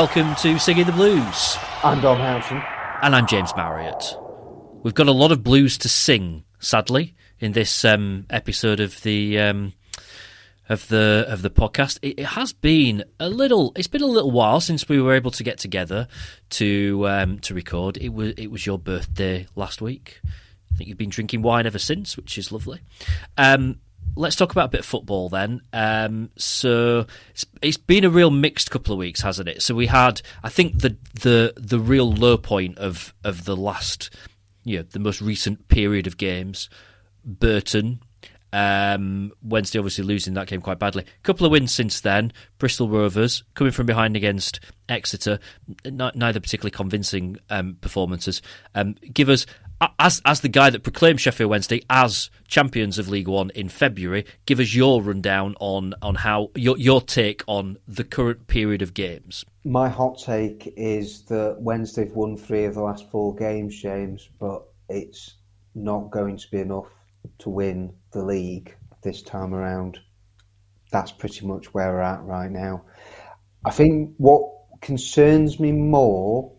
welcome to Singing the Blues. I'm Dom Howson. And I'm James Marriott. We've got a lot of blues to sing, sadly, in this um, episode of the um, of the of the podcast. It, it, has been a little. It's been a little while since we were able to get together to um, to record. It was it was your birthday last week. I think you've been drinking wine ever since, which is lovely. Um, let's talk about a bit of football then. Um, so it's, it's been a real mixed couple of weeks, hasn't it? So we had, I think, the the the real low point of of the last, you know, the most recent period of games. Burton. Um, Wednesday, obviously losing that game quite badly. A couple of wins since then. Bristol Rovers coming from behind against Exeter, n- neither particularly convincing um, performances. Um, give us as as the guy that proclaimed Sheffield Wednesday as champions of League One in February, give us your rundown on on how your your take on the current period of games. My hot take is that Wednesday have won three of the last four games, James, but it's not going to be enough to win the league this time around. That's pretty much where we're at right now. I think what concerns me more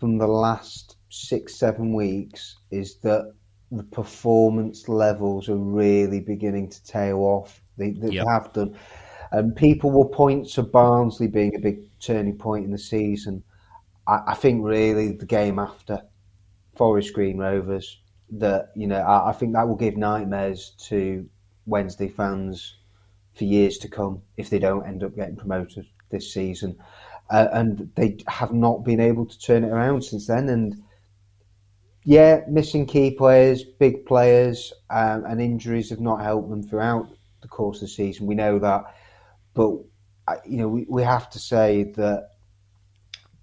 from the last six, seven weeks is that the performance levels are really beginning to tail off. They, they yep. have done. And people will point to Barnsley being a big turning point in the season. I, I think really the game after Forest Green Rovers, that you know, I, I think that will give nightmares to Wednesday fans for years to come if they don't end up getting promoted this season. Uh, and they have not been able to turn it around since then. And yeah, missing key players, big players, um, and injuries have not helped them throughout the course of the season. We know that, but you know we, we have to say that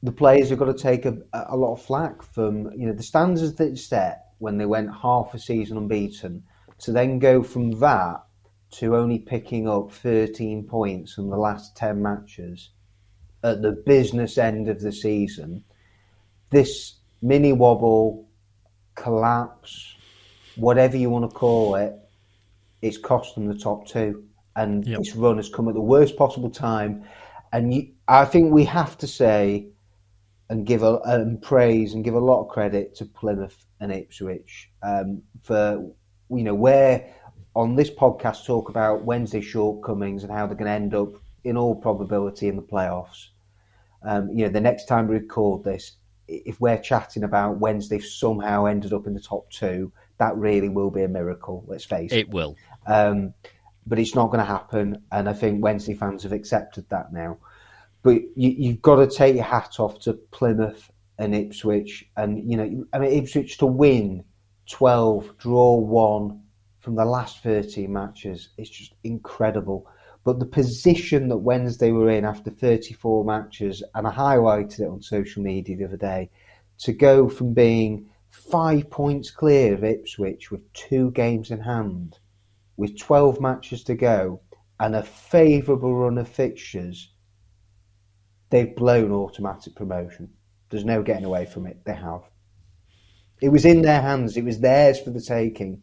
the players have got to take a, a lot of flack from you know the standards that set when they went half a season unbeaten to then go from that to only picking up 13 points from the last 10 matches at the business end of the season. This mini wobble collapse, whatever you want to call it, it's cost them the top two. And yep. this run has come at the worst possible time. And you, I think we have to say and give a, and praise and give a lot of credit to Plymouth and Ipswich um, for you know where on this podcast talk about Wednesday shortcomings and how they're going to end up in all probability in the playoffs. Um, you know, the next time we record this, if we're chatting about Wednesday somehow ended up in the top two, that really will be a miracle. Let's face it. It will. Um, but it's not going to happen, and I think Wednesday fans have accepted that now. But you, have got to take your hat off to Plymouth and Ipswich, and you know, I mean, Ipswich to win twelve, draw one from the last thirteen matches. It's just incredible. But the position that Wednesday were in after 34 matches, and I highlighted it on social media the other day, to go from being five points clear of Ipswich with two games in hand, with 12 matches to go, and a favourable run of fixtures, they've blown automatic promotion. There's no getting away from it. They have. It was in their hands. It was theirs for the taking.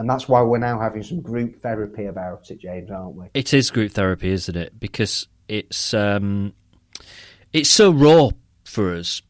And that's why we're now having some group therapy about it, James, aren't we? It is group therapy, isn't it? Because it's um, it's so raw for us.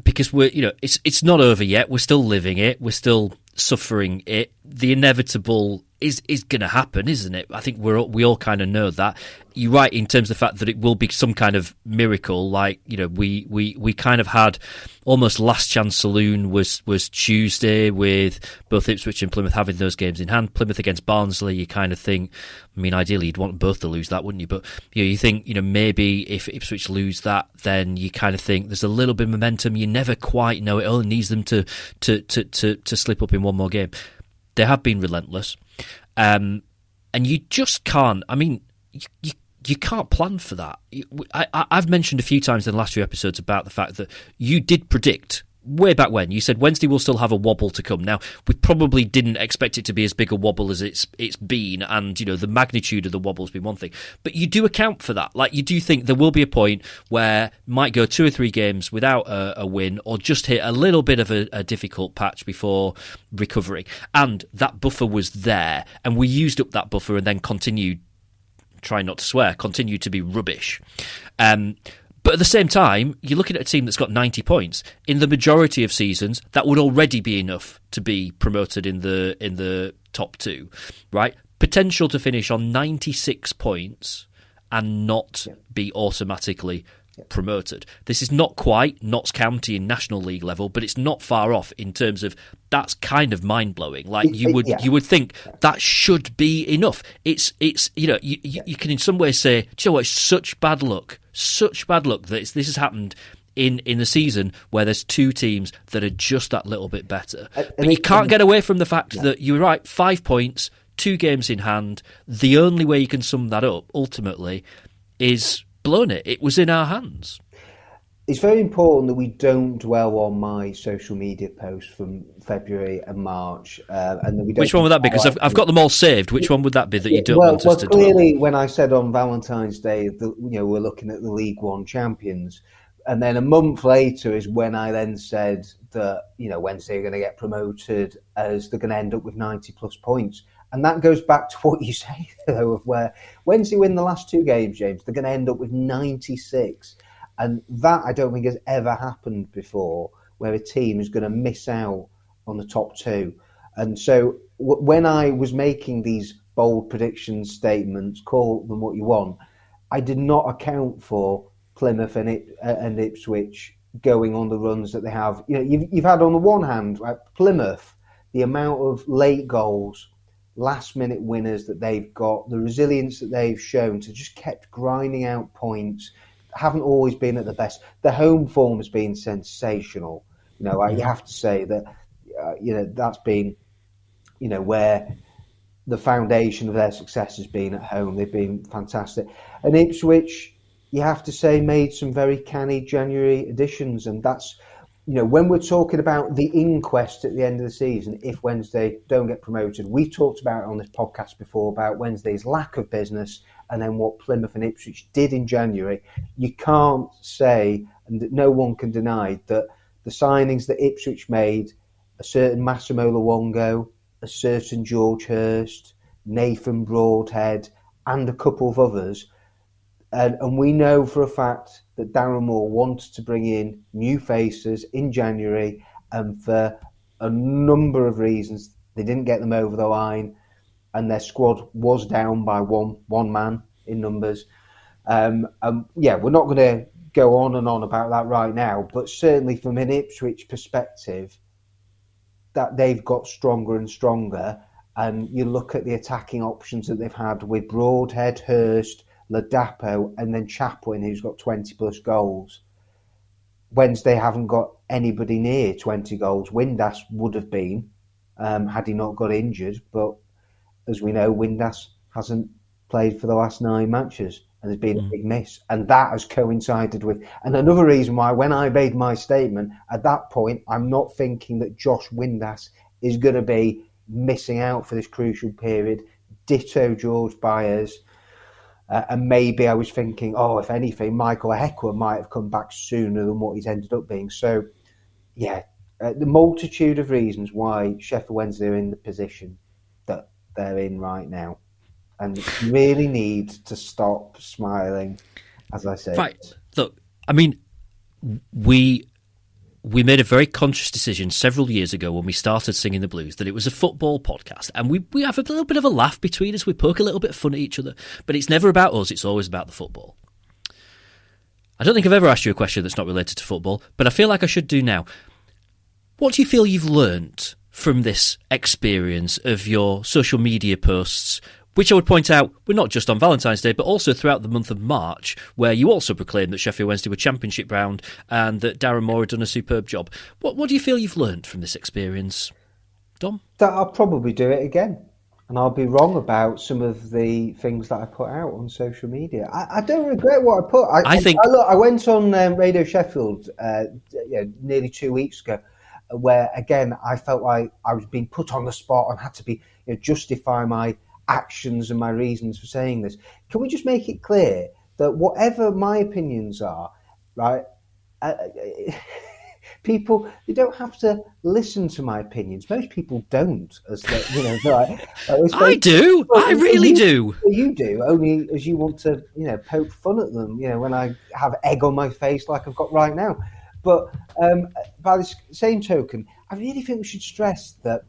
Because we're, you know, it's it's not over yet. We're still living it. We're still suffering it. The inevitable is is going to happen, isn't it? I think we're we all kind of know that. You're right in terms of the fact that it will be some kind of miracle. Like you know, we we we kind of had almost last chance saloon was was Tuesday with both Ipswich and Plymouth having those games in hand. Plymouth against Barnsley, you kind of think. I mean, ideally, you'd want both to lose that, wouldn't you? But you know, you think you know maybe if Ipswich lose that, then you kind of think there's a little bit of momentum. You never quite know. It only needs them to to to to, to slip up in one more game. They have been relentless. Um, and you just can't. I mean, you, you you can't plan for that. I, have mentioned a few times in the last few episodes about the fact that you did predict way back when you said Wednesday will still have a wobble to come. Now we probably didn't expect it to be as big a wobble as it's it's been, and you know the magnitude of the wobble's been one thing, but you do account for that. Like you do think there will be a point where might go two or three games without a, a win, or just hit a little bit of a, a difficult patch before recovering, and that buffer was there, and we used up that buffer and then continued trying not to swear, Continued to be rubbish. Um, but at the same time, you're looking at a team that's got 90 points. In the majority of seasons, that would already be enough to be promoted in the in the top two, right? Potential to finish on 96 points and not be automatically promoted. This is not quite Notts County in National League level, but it's not far off in terms of that's kind of mind blowing. Like you would yeah. you would think that should be enough. It's it's you know you, you, you, can in some ways say, do you know what? It's such bad luck, such bad luck that this has happened. In, in the season where there's two teams that are just that little bit better, but you can't get away from the fact yeah. that you're right. Five points, two games in hand. The only way you can sum that up ultimately is blown it. It was in our hands. It's very important that we don't dwell on my social media posts from February and March, uh, and that we. Which one would that be? Because I've, I've got them all saved. Which one would that be that you don't well, want well, us to? Do? Clearly, when I said on Valentine's Day that you know we're looking at the League One champions, and then a month later is when I then said that you know Wednesday are going to get promoted as they're going to end up with ninety plus points. And that goes back to what you say, though, of where Wednesday win the last two games, James, they're going to end up with 96. And that I don't think has ever happened before, where a team is going to miss out on the top two. And so w- when I was making these bold prediction statements, call them what you want, I did not account for Plymouth and, it, uh, and Ipswich going on the runs that they have. You know, you've, you've had on the one hand, like Plymouth, the amount of late goals last minute winners that they've got, the resilience that they've shown to just kept grinding out points, haven't always been at the best. The home form has been sensational. You know, you have to say that, uh, you know, that's been, you know, where the foundation of their success has been at home. They've been fantastic. And Ipswich, you have to say, made some very canny January additions, and that's you know, when we're talking about the inquest at the end of the season, if Wednesday don't get promoted, we've talked about on this podcast before about Wednesday's lack of business and then what Plymouth and Ipswich did in January. You can't say, and no one can deny, that the signings that Ipswich made, a certain Massimo Luongo, a certain George Hirst, Nathan Broadhead, and a couple of others, and, and we know for a fact that Darren Moore wanted to bring in new faces in January, and for a number of reasons, they didn't get them over the line, and their squad was down by one one man in numbers. Um, um, yeah, we're not going to go on and on about that right now, but certainly from an Ipswich perspective, that they've got stronger and stronger. And you look at the attacking options that they've had with Broadhead, Hirst, Ladapo, and then Chaplin, who's got 20 plus goals. Wednesday haven't got anybody near 20 goals. Windass would have been um, had he not got injured, but as we know, Windass hasn't played for the last nine matches and there's been mm. a big miss. And that has coincided with. And another reason why, when I made my statement, at that point, I'm not thinking that Josh Windass is going to be missing out for this crucial period. Ditto George Byers. Uh, and maybe I was thinking, oh, if anything, Michael Ihiekwe might have come back sooner than what he's ended up being. So, yeah, uh, the multitude of reasons why Sheffield Wednesday are in the position that they're in right now. And really need to stop smiling, as I say. Right. Look, I mean, we we made a very conscious decision several years ago when we started singing the blues that it was a football podcast. And we, we have a little bit of a laugh between us. We poke a little bit of fun at each other but it's never about us. It's always about the football. I don't think i've ever asked you a question that's not related to football but i feel like i should do now. What do you feel you've learnt from this experience of your social media posts which I would point out were not just on Valentine's Day, but also throughout the month of March, where you also proclaimed that Sheffield Wednesday were championship bound and that Darren Moore had done a superb job. What, what do you feel you've learned from this experience, Dom? That I'll probably do it again. And I'll be wrong about some of the things that I put out on social media. I, I don't regret what I put. I, I think I, look, I went on um, Radio Sheffield uh, you know, nearly two weeks ago, where again I felt like I was being put on the spot and had to be you know, justify my actions and my reasons for saying this. Can we just make it clear that whatever my opinions are, right? Uh, people they don't have to listen to my opinions. Most people don't, as they, you know. Like, I do. I really you, do. You do only as you want to, you know, poke fun at them. You know, when I have egg on my face like I've got right now. But um, by the same token, I really think we should stress that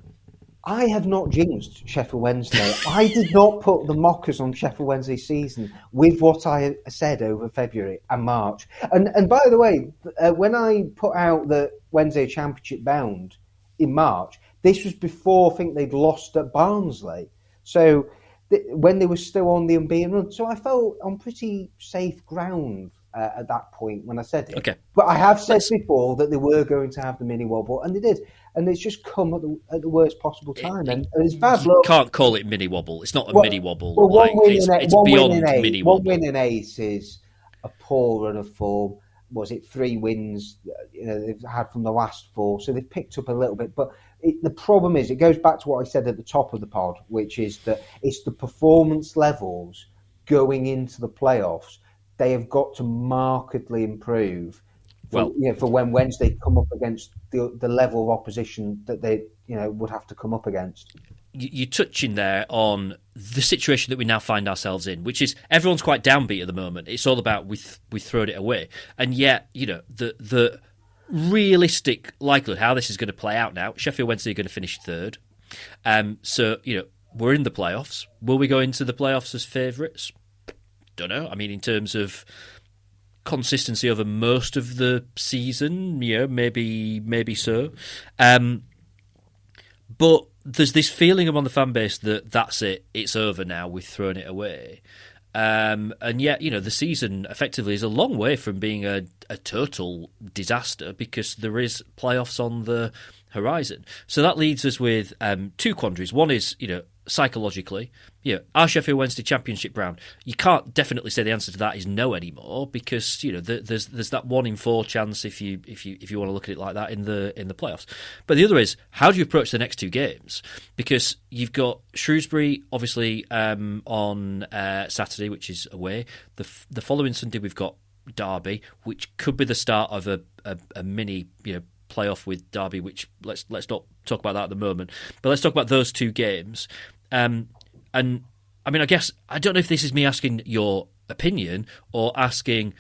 I have not jinxed Sheffield Wednesday. I did not put the mockers on Sheffield Wednesday season with what I said over February and March. And and by the way, uh, when I put out the Wednesday Championship bound in March, this was before I think they'd lost at Barnsley. So th- when they were still on the unbeaten run, so I felt on pretty safe ground uh, at that point when I said it. Okay. But I have said Let's... before that they were going to have the mini wobble, and they did. And it's just come at the, at the worst possible time. It, and, and, it's bad You can't call it mini wobble. It's not a well, mini wobble. Well, like, one win it's, it's one beyond win eight, mini wobble. One win in eight is a poor run of form. Was it three wins you know, they've had from the last four? So they've picked up a little bit. But it, the problem is, it goes back to what I said at the top of the pod, which is that it's the performance levels going into the playoffs – they have got to markedly improve. For, well, you know, for when Wednesday come up against the the level of opposition that they you know would have to come up against. You're touching there on the situation that we now find ourselves in, which is everyone's quite downbeat at the moment. It's all about we th- we thrown it away, and yet you know the the realistic likelihood how this is going to play out now. Sheffield Wednesday are going to finish third, um, so you know we're in the playoffs. Will we go into the playoffs as favourites? don't know. I mean, in terms of consistency over most of the season, yeah, maybe maybe so. Um, but there's this feeling among the fan base that that's it, it's over now, we've thrown it away. Um, and yet, you know, the season effectively is a long way from being a, a total disaster because there is playoffs on the horizon. So that leaves us with um, two quandaries. One is, you know, psychologically, know, our Sheffield Wednesday Championship round, you can't definitely say the answer to that is no anymore because you know there's there's that one in four chance if you if you if you want to look at it like that in the in the playoffs. But the other is how do you approach the next two games because you've got Shrewsbury obviously um, on uh, Saturday, which is away. The the following Sunday we've got Derby, which could be the start of a, a, a mini you know playoff with Derby, which let's let's not talk about that at the moment. But let's talk about those two games. Um, and I mean, I guess I don't know if this is me asking your opinion or asking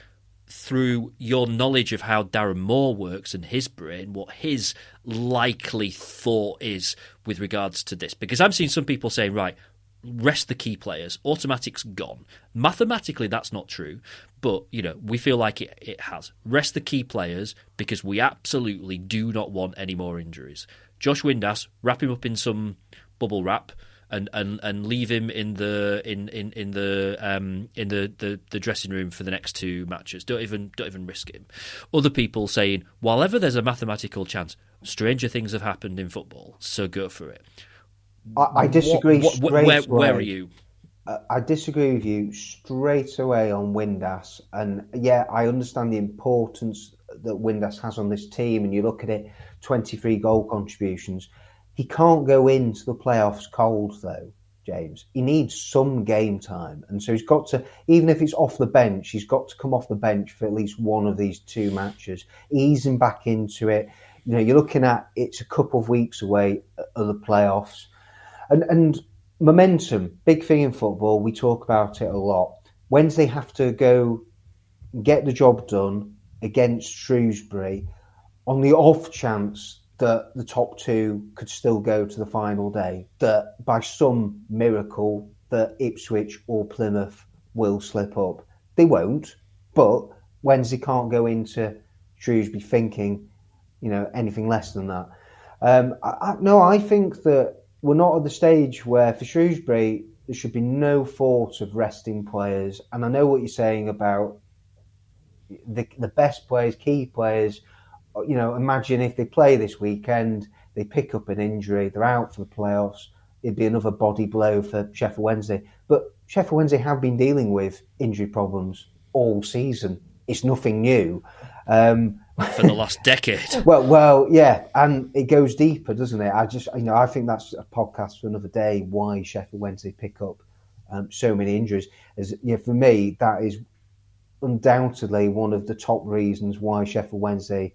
through your knowledge of how Darren Moore works and his brain, what his likely thought is with regards to this. Because I'm seeing some people saying, right, rest the key players. Automatic's gone. Mathematically, that's not true, but you know we feel like it, it has. Rest the key players because we absolutely do not want any more injuries. Josh Windass, wrap him up in some bubble wrap and, and, and leave him in the in in, in the um, in the, the, the dressing room for the next two matches. Don't even don't even risk him. Other people saying, while ever there's a mathematical chance, stranger things have happened in football, so go for it. I, I disagree. What, what, where, where are you? I disagree with you straight away on Windass, and yeah, I understand the importance that Windass has on this team. And you look at it, twenty-three goal contributions. He can't go into the playoffs cold, though, James. He needs some game time. And so he's got to, even if it's off the bench, he's got to come off the bench for at least one of these two matches, easing back into it. You know, you're looking at it's a couple of weeks away uh, of the playoffs. And, and momentum, big thing in football. We talk about it a lot. Wednesday have to go get the job done against Shrewsbury on the off chance that the top two could still go to the final day, that by some miracle that Ipswich or Plymouth will slip up. They won't, but Wednesday can't go into Shrewsbury thinking, you know, anything less than that. Um, I, I, no, I think that we're not at the stage where for Shrewsbury there should be no thought of resting players. And I know what you're saying about the the best players, key players you know, imagine if they play this weekend, they pick up an injury, they're out for the playoffs. It'd be another body blow for Sheffield Wednesday. But Sheffield Wednesday have been dealing with injury problems all season. It's nothing new. Um, for the last decade. well, well, yeah, and it goes deeper, doesn't it? I just, you know, I think that's a podcast for another day. Why Sheffield Wednesday pick up um, so many injuries? As you know, for me, that is undoubtedly one of the top reasons why Sheffield Wednesday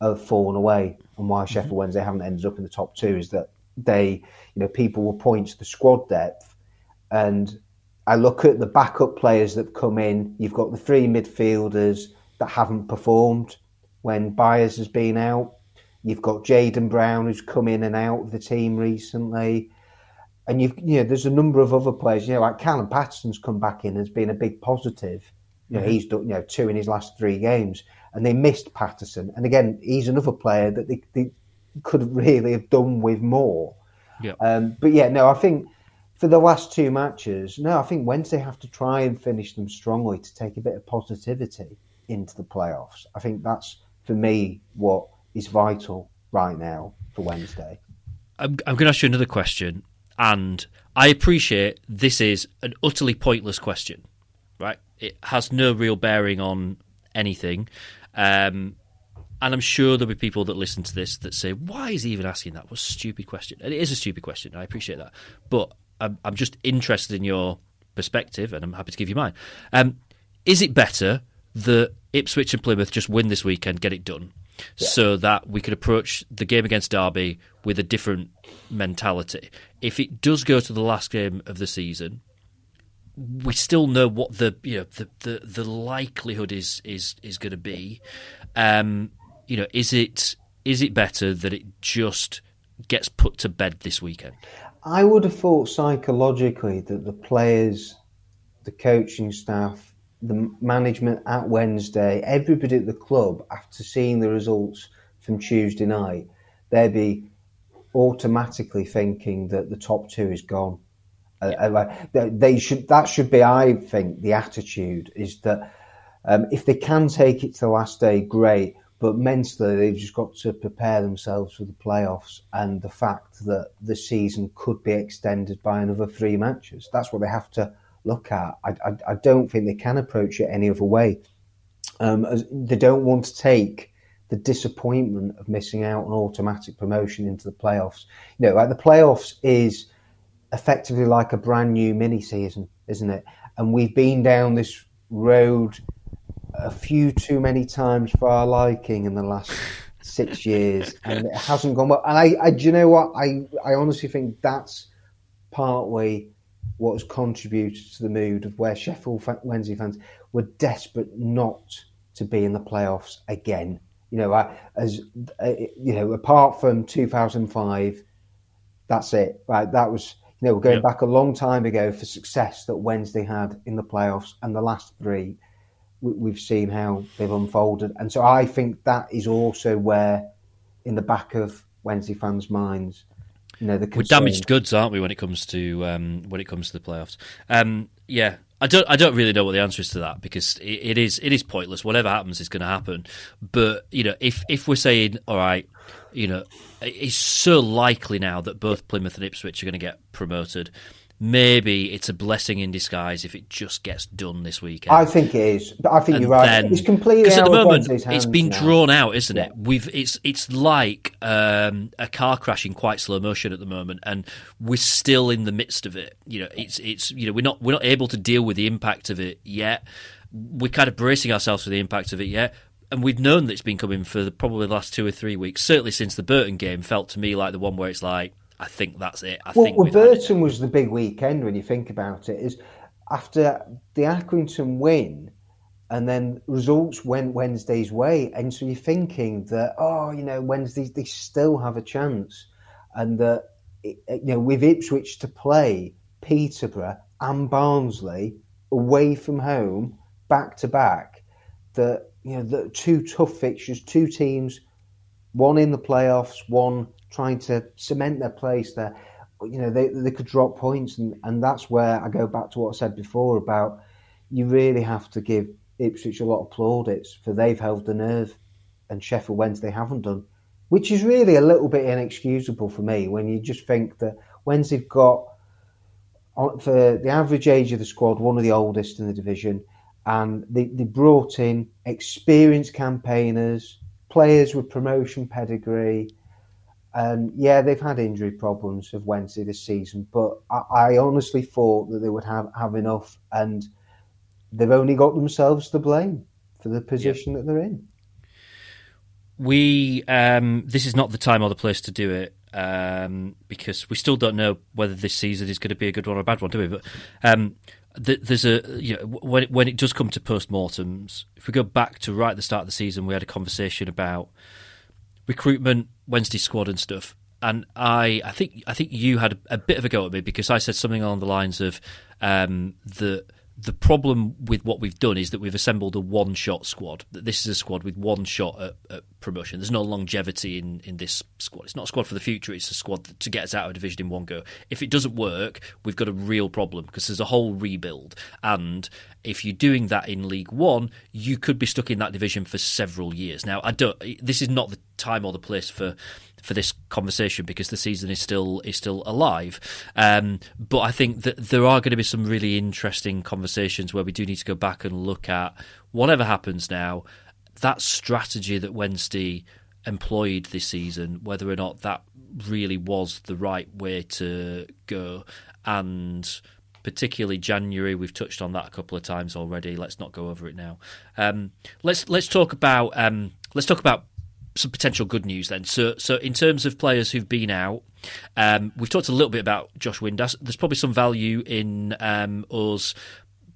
have fallen away and why Sheffield mm-hmm. Wednesday haven't ended up in the top two is that they, you know, people will point to the squad depth, and I look at the backup players that come in. You've got the three midfielders that haven't performed when Byers has been out. You've got Jaden Brown who's come in and out of the team recently. And you've you know, there's a number of other players, you know, like Callum Paterson's come back in and has been a big positive. You know, mm-hmm. he's done you know two in his last three games, and they missed Paterson. And again, he's another player that they, they could really have done with more. Yeah. Um, but yeah, no, I think for the last two matches, no, I think Wednesday have to try and finish them strongly to take a bit of positivity into the playoffs. I think that's for me what is vital right now for Wednesday. I'm, I'm going to ask you another question, and I appreciate this is an utterly pointless question, right? It has no real bearing on anything. Um, and I'm sure there'll be people that listen to this that say, "Why is he even asking that? What a stupid question!" And it is a stupid question. I appreciate that, but I'm, I'm just interested in your perspective, and I'm happy to give you mine. Um, is it better that Ipswich and Plymouth just win this weekend, get it done, yeah. so that we could approach the game against Derby with a different mentality? If it does go to the last game of the season, we still know what the you know the the, the likelihood is is is going to be. Um, you know, is it is it better that it just gets put to bed this weekend? I would have thought psychologically that the players, the coaching staff, the management at Wednesday, everybody at the club, after seeing the results from Tuesday night, they'd be automatically thinking that the top two is gone. Uh, yeah. Uh, they should. That should be, I think, the attitude is that um, if they can take it to the last day, great. But mentally, they've just got to prepare themselves for the playoffs and the fact that the season could be extended by another three matches. That's what they have to look at. I, I, I don't think they can approach it any other way. Um, they don't want to take the disappointment of missing out on automatic promotion into the playoffs. You know, like the playoffs is effectively like a brand new mini season, isn't it? And we've been down this road a few too many times for our liking in the last six years, and it hasn't gone well. And I, I do you know what? I, I honestly think that's partly what has contributed to the mood of where Sheffield Wednesday fans were desperate not to be in the playoffs again. You know, as uh, you know, apart from 2005, that's it. Right, that was you know, we're going yep. back a long time ago for success that Wednesday had in the playoffs, and the last three we've seen how they've unfolded. And so I think that is also where, in the back of Wednesday fans' minds, you know, the we're damaged goods, aren't we, when it comes to um, when it comes to the playoffs? Um, yeah, I don't I don't really know what the answer is to that because it, it is it is pointless. Whatever happens is going to happen. But you know, if if we're saying all right, you know, it's so likely now that both Plymouth and Ipswich are going to get promoted maybe it's a blessing in disguise if it just gets done this weekend. I think it is. I think and you're right. Then, it's completely because at the moment it's been now. drawn out, isn't it? We've it's it's like um, a car crash in quite slow motion at the moment, and we're still in the midst of it. You know, it's it's you know we're not we're not able to deal with the impact of it yet. We're kind of bracing ourselves for the impact of it yet. And we've known that it's been coming for the, probably the last two or three weeks. Certainly since the Burton game, felt to me like the one where it's like, I think that's it. I well, think well, Burton was the big weekend when you think about it. Is after the Accrington win, and then results went Wednesday's way, and so you're thinking that oh, you know, Wednesday they still have a chance, and that you know with Ipswich to play Peterborough and Barnsley away from home back to back, that you know the two tough fixtures, two teams, one in the playoffs, one trying to cement their place there. You know, they, they could drop points, and, and that's where I go back to what I said before about you really have to give Ipswich a lot of plaudits for they've held the nerve, and Sheffield Wednesday haven't done, which is really a little bit inexcusable for me when you just think that Wednesday've got, for the average age of the squad, one of the oldest in the division, and they, they brought in experienced campaigners, players with promotion pedigree, and yeah, they've had injury problems of Wednesday this season, but I, I, honestly thought that they would have, have enough, and they've only got themselves to blame for the position yep. that they're in. we um, this is not the time or the place to do it um, because we still don't know whether this season is going to be a good one or a bad one, do we? But um, there's a you know, when it, when it does come to post-mortems, if we go back to right at the start of the season, we had a conversation about recruitment, Wednesday squad, and stuff. And I, I think, I think you had a, a bit of a go at me because I said something along the lines of um, that the problem with what we've done is that we've assembled a one shot squad. This is a squad with one shot at, at, promotion. There's no longevity in, in this squad. It's not a squad for the future. It's a squad to get us out of division in one go. If it doesn't work, we've got a real problem because there's a whole rebuild. And if you're doing that in League One, you could be stuck in that division for several years. Now, I don't. This is not the time or the place for for this conversation because the season is still is still alive. Um, but I think that there are going to be some really interesting conversations where we do need to go back and look at whatever happens now. That strategy that Wednesday employed this season, whether or not that really was the right way to go, and particularly January. We've touched on that a couple of times already. Let's not go over it now. Um, let's let's talk about um, let's talk about some potential good news then. So, so in terms of players who've been out, um, we've talked a little bit about Josh Windass. There's probably some value in um, us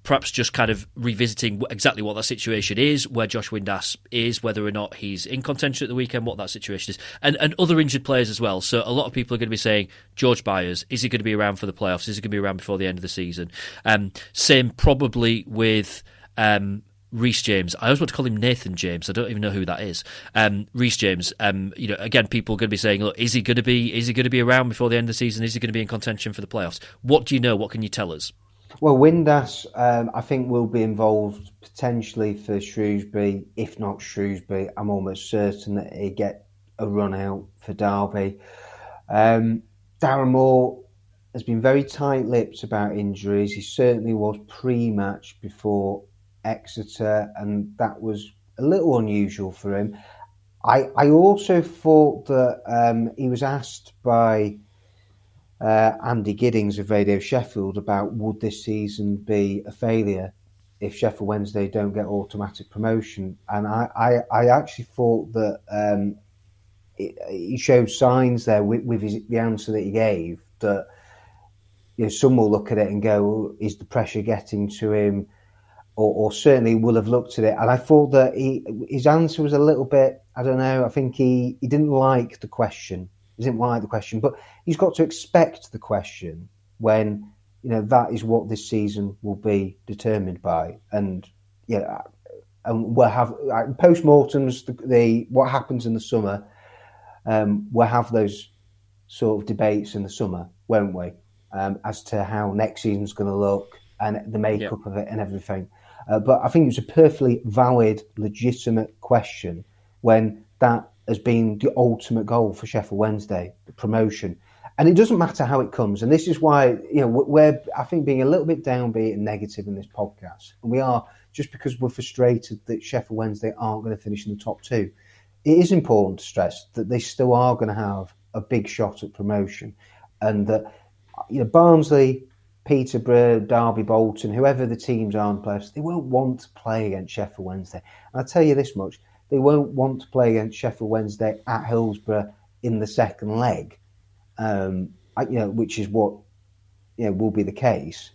perhaps just kind of revisiting exactly what that situation is, where Josh Windass is, whether or not he's in contention at the weekend, what that situation is, and, and other injured players as well. So a lot of people are going to be saying, George Byers, is he going to be around for the playoffs? Is he going to be around before the end of the season? Um, same probably with um, Reece James. I always want to call him Nathan James. I don't even know who that is. Um, Reece James. Um, you know, again, people are going to be saying, "Look, is he going to be? Is he going to be around before the end of the season? Is he going to be in contention for the playoffs?" What do you know? What can you tell us? Well, Windass, um, I think, will be involved potentially for Shrewsbury. If not Shrewsbury, I'm almost certain that he get a run out for Derby. Um, Darren Moore has been very tight-lipped about injuries. He certainly was pre-match before Exeter, and that was a little unusual for him. I, I also thought that um, he was asked by uh, Andy Giddings of Radio Sheffield about would this season be a failure if Sheffield Wednesday don't get automatic promotion, and I, I, I actually thought that um, he showed signs there with, with his, the answer that he gave that you know some will look at it and go, is the pressure getting to him? Or, or, certainly will have looked at it. And I thought that he, his answer was a little bit, I don't know, I think he, he didn't like the question. He didn't like the question, but he's got to expect the question when, you know, that is what this season will be determined by. And, yeah, and we'll have post-mortems, the, the, what happens in the summer, um, we'll have those sort of debates in the summer, won't we? Um, as to how next season's going to look and the makeup yep. of it and everything. Uh, but I think it's a perfectly valid, legitimate question when that has been the ultimate goal for Sheffield Wednesday, the promotion. And it doesn't matter how it comes. And this is why, you know, we're, I think, being a little bit downbeat and negative in this podcast. And we are just because we're frustrated that Sheffield Wednesday aren't going to finish in the top two. It is important to stress that they still are going to have a big shot at promotion and that, you know, Barnsley Peterborough, Derby, Bolton, whoever the teams are in playoffs, they won't want to play against Sheffield Wednesday. And I'll tell you this much: they won't want to play against Sheffield Wednesday at Hillsborough in the second leg, um, you know, which is what you know will be the case.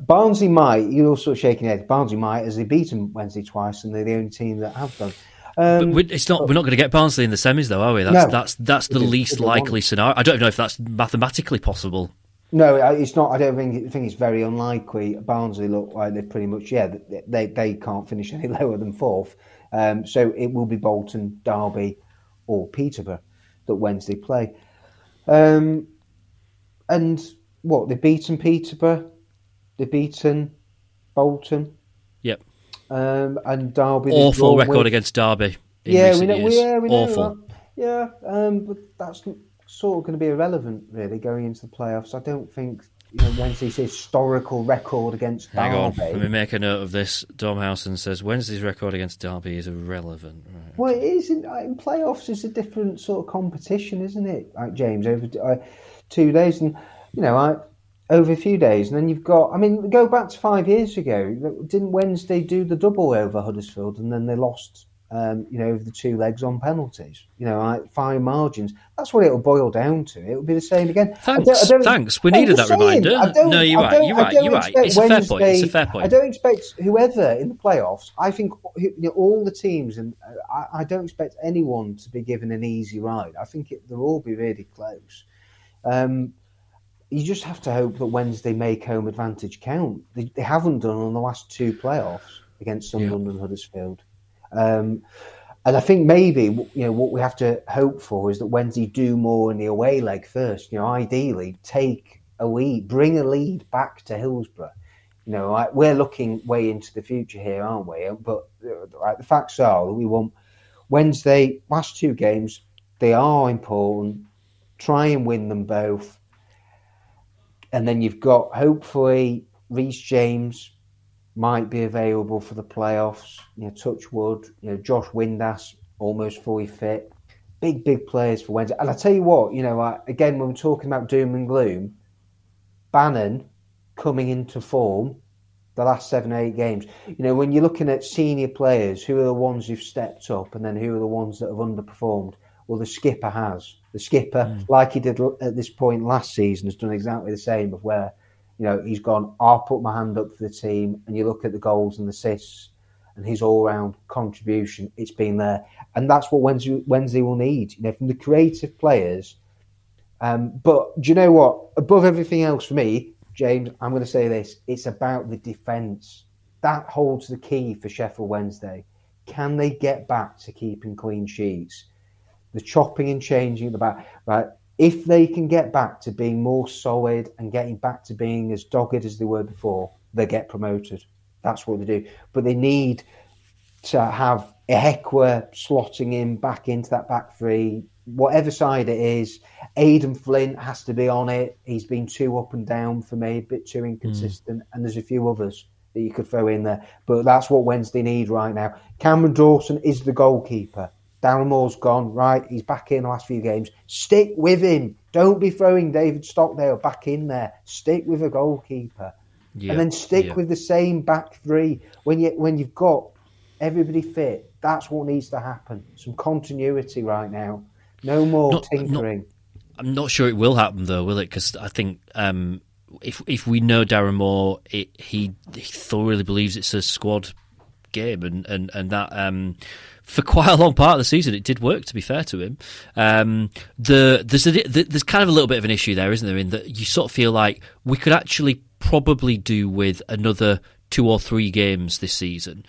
Barnsley might. You're also shaking your head. Barnsley might, as they've beaten Wednesday twice, and they're the only team that have done. Um, but it's not. We're not going to get Barnsley in the semis, though, are we? That's no, that's that's the least likely scenario. I don't know if that's mathematically possible. No, it's not. I don't think. I think it's very unlikely. Barnsley look like they're pretty much yeah. They they can't finish any lower than fourth. Um, so it will be Bolton, Derby, or Peterborough that Wednesday play. Um, and what they've beaten Peterborough, they've beaten Bolton. Yep. Um, and Derby. Awful record with. against Derby. yeah, we know. Years. Yeah, we know. Awful. That. Yeah, um, but that's sort of going to be irrelevant, really, going into the playoffs. I don't think you know, Wednesday's historical record against Hang Derby. on, let me make a note of this. Dom Howson says Wednesday's record against Derby is irrelevant. Right. Well, it is in, in, playoffs. It's a different sort of competition, isn't it? Like James, over uh, two days, and you know, I, over a few days, and then you've got. I mean, go back to five years ago. Didn't Wednesday do the double over Huddersfield, and then they lost um, you know, over the two legs on penalties. You know, like fine margins. That's what it'll boil down to. It'll be the same again. Thanks. I don't, I don't, thanks. We needed that saying, reminder. No, you're right. You're right. You're right. It's Wednesday, a fair point. It's a fair point. I don't expect whoever in the playoffs. I think you know, all the teams, and I, I, don't expect anyone to be given an easy ride. I think it, they'll all be really close. Um, you just have to hope that Wednesday make home advantage count. They, they haven't done on the last two playoffs against Sunderland yeah. and Huddersfield. Um, and I think maybe you know what we have to hope for is that Wednesday do more in the away leg first. You know, ideally take a lead, bring a lead back to Hillsborough. You know, like we're looking way into the future here, aren't we? But right, the facts are that we want Wednesday last two games. They are important. Try and win them both, and then you've got hopefully Reece James might be available for the playoffs. You know, touch wood. You know, Josh Windass almost fully fit. Big, big players for Wednesday. And I tell you what, you know, again, when we're talking about doom and gloom, Bannon coming into form the last seven, eight games. You know, when you're looking at senior players, who are the ones who've stepped up and then who are the ones that have underperformed? Well, the skipper has. The skipper, mm. like he did at this point last season, has done exactly the same of where you know, he's gone, I'll put my hand up for the team. And you look at the goals and the assists and his all round contribution, it's been there. And that's what Wednesday, Wednesday will need, you know, from the creative players. Um, but do you know what? Above everything else for me, James, I'm going to say this it's about the defence. That holds the key for Sheffield Wednesday. Can they get back to keeping clean sheets? The chopping and changing the back, right? If they can get back to being more solid and getting back to being as dogged as they were before, they get promoted. That's what they do. But they need to have Ihiekwe slotting in back into that back three, whatever side it is. Aden Flint has to be on it. He's been too up and down for me, a bit too inconsistent. Mm. And there's a few others that you could throw in there. But that's what Wednesday need right now. Cameron Dawson is the goalkeeper. Darren Moore's gone, right? He's back in the last few games. Stick with him. Don't be throwing David Stockdale back in there. Stick with a goalkeeper. and then stick with the same back three. When you when you've got everybody fit, that's what needs to happen. Some continuity right now. No more not, tinkering. Not, I'm not sure it will happen though, will it? Because I think um, if if we know Darren Moore, it, he, he thoroughly believes it's a squad game, and and and that um, for quite a long part of the season, it did work. To be fair to him, um, the there's a, there's kind of a little bit of an issue there, isn't there? In that you sort of feel like we could actually probably do with another two or three games this season.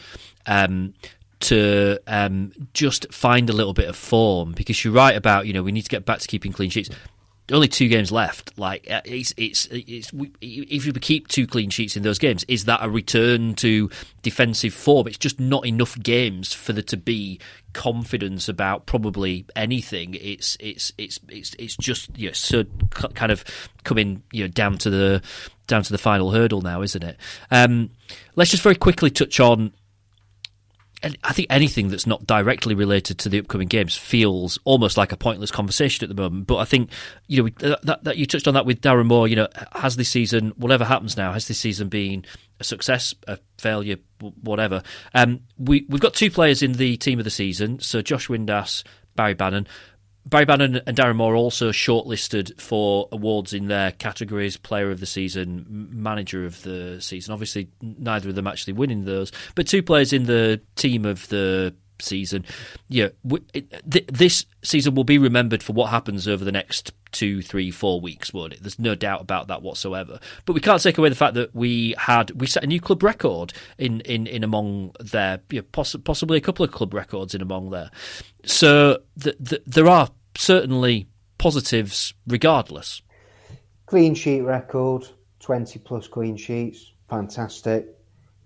Um, to um, just find a little bit of form because you're right about you know we need to get back to keeping clean sheets only two games left. Like uh, it's it's it's if you keep two clean sheets in those games, is that a return to defensive form? It's just not enough games for there to be confidence about probably anything. It's it's it's it's it's just you know so kind of coming you know down to the down to the final hurdle now, isn't it? Um, let's just very quickly touch on I think anything that's not directly related to the upcoming games feels almost like a pointless conversation at the moment. But I think you know that, that you touched on that with Darren Moore. You know, has this season, whatever happens now, has this season been a success, a failure, whatever? Um, we we've got two players in the team of the season. So Josh Windass, Barry Bannan. Barry Bannan and Darren Moore also shortlisted for awards in their categories: Player of the Season, Manager of the Season. Obviously, neither of them actually winning those, but two players in the team of the season. Yeah, this season will be remembered for what happens over the next two, three, four weeks, won't it? There's no doubt about that whatsoever. But we can't take away the fact that we had we set a new club record in in, in among there, you know, poss- possibly a couple of club records in among there. So the, the, there are certainly positives regardless. Clean sheet record, 20 plus clean sheets, fantastic.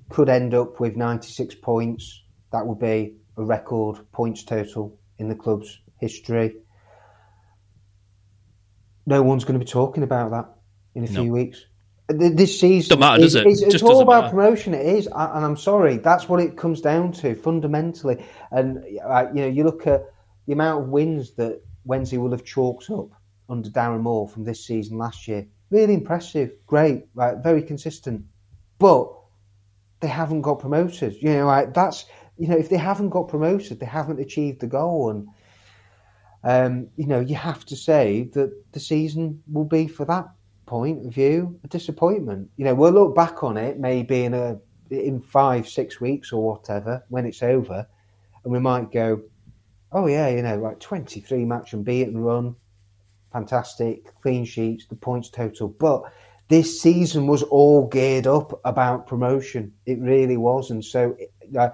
Could end up with 96 points. That would be a record points total in the club's history. No one's going to be talking about that in a no. few weeks. This season, doesn't matter, does it? It's, it's all about matter. promotion. It is, and I'm sorry, that's what it comes down to fundamentally. And uh, you know, you look at the amount of wins that Wednesday will have chalked up under Darren Moore from this season last year. Really impressive, great, right, very consistent. But they haven't got promoted. You know, like that's you know, if they haven't got promoted, they haven't achieved the goal, and um, you know, you have to say that the season will be, for that point of view, a disappointment. You know, we'll look back on it maybe in a in five, six weeks or whatever when it's over, and we might go, oh yeah, you know, like twenty three match and unbeaten run, fantastic, clean sheets, the points total, but this season was all geared up about promotion. It really was, and so uh,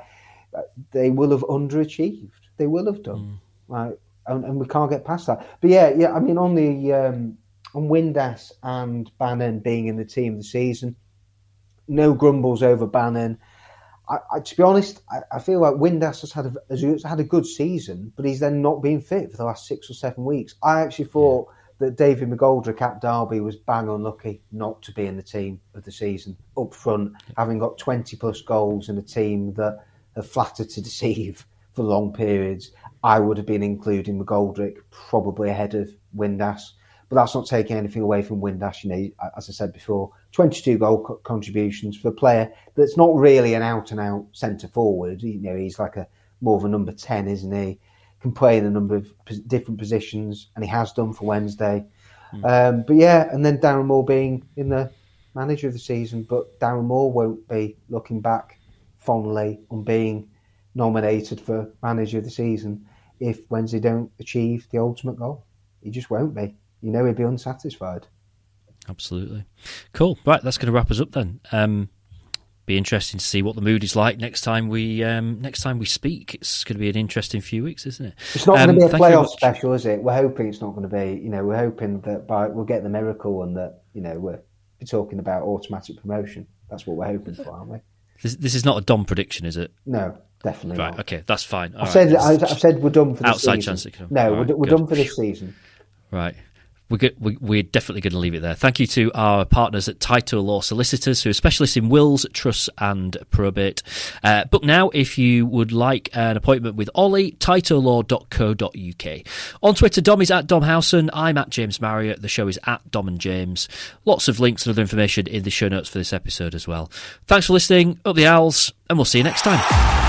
they will have underachieved. They will have done, mm. right? And, and, we can't get past that. But yeah, yeah. I mean, on the um, on Windass and Bannon being in the team of the season, no grumbles over Bannon. I, I, to be honest, I, I, feel like Windass has had a, has had a good season, but he's then not been fit for the last six or seven weeks. I actually thought. Yeah that David McGoldrick at Derby was bang unlucky not to be in the team of the season up front, having got 20 plus goals in a team that have flattered to deceive for long periods. I would have been including McGoldrick probably ahead of Windass, but that's not taking anything away from Windass. You know, as I said before, 22 goal co- contributions for a player that's not really an out and out centre forward. You know, he's like a more of a number 10, isn't he? can play in a number of different positions, and he has done for Wednesday. Mm. Um, but yeah, and then Darren Moore being in the manager of the season, but Darren Moore won't be looking back fondly on being nominated for manager of the season if Wednesday don't achieve the ultimate goal. He just won't be. You know, he'd be unsatisfied. Absolutely. Cool. Right, that's going to wrap us up then. Um, be interesting to see what the mood is like next time we um, next time we speak. It's going to be an interesting few weeks, isn't it? It's not um, going to be a playoff special, is it? We're hoping it's not going to be. You know, we're hoping that by we'll get the miracle and that you know we're talking about automatic promotion. That's what we're hoping for, aren't we? This, this is not a Dom prediction, is it? No, definitely right, not. Okay, that's fine. All I've right. said I, have said we're done for this outside season. chance. No, we're, we're done for this season. Right we're, we're definitely going to leave it there. Thank you to our partners at Tyto Law Solicitors, who are specialists in wills, trusts, and probate. Uh, book now if you would like an appointment with Ollie, tytolaw.co.uk. On Twitter, Dom is at Dom Howson. I'm at James Marriott. The show is at Dom and James. Lots of links and other information in the show notes for this episode as well. Thanks for listening. Up the owls, and we'll see you next time.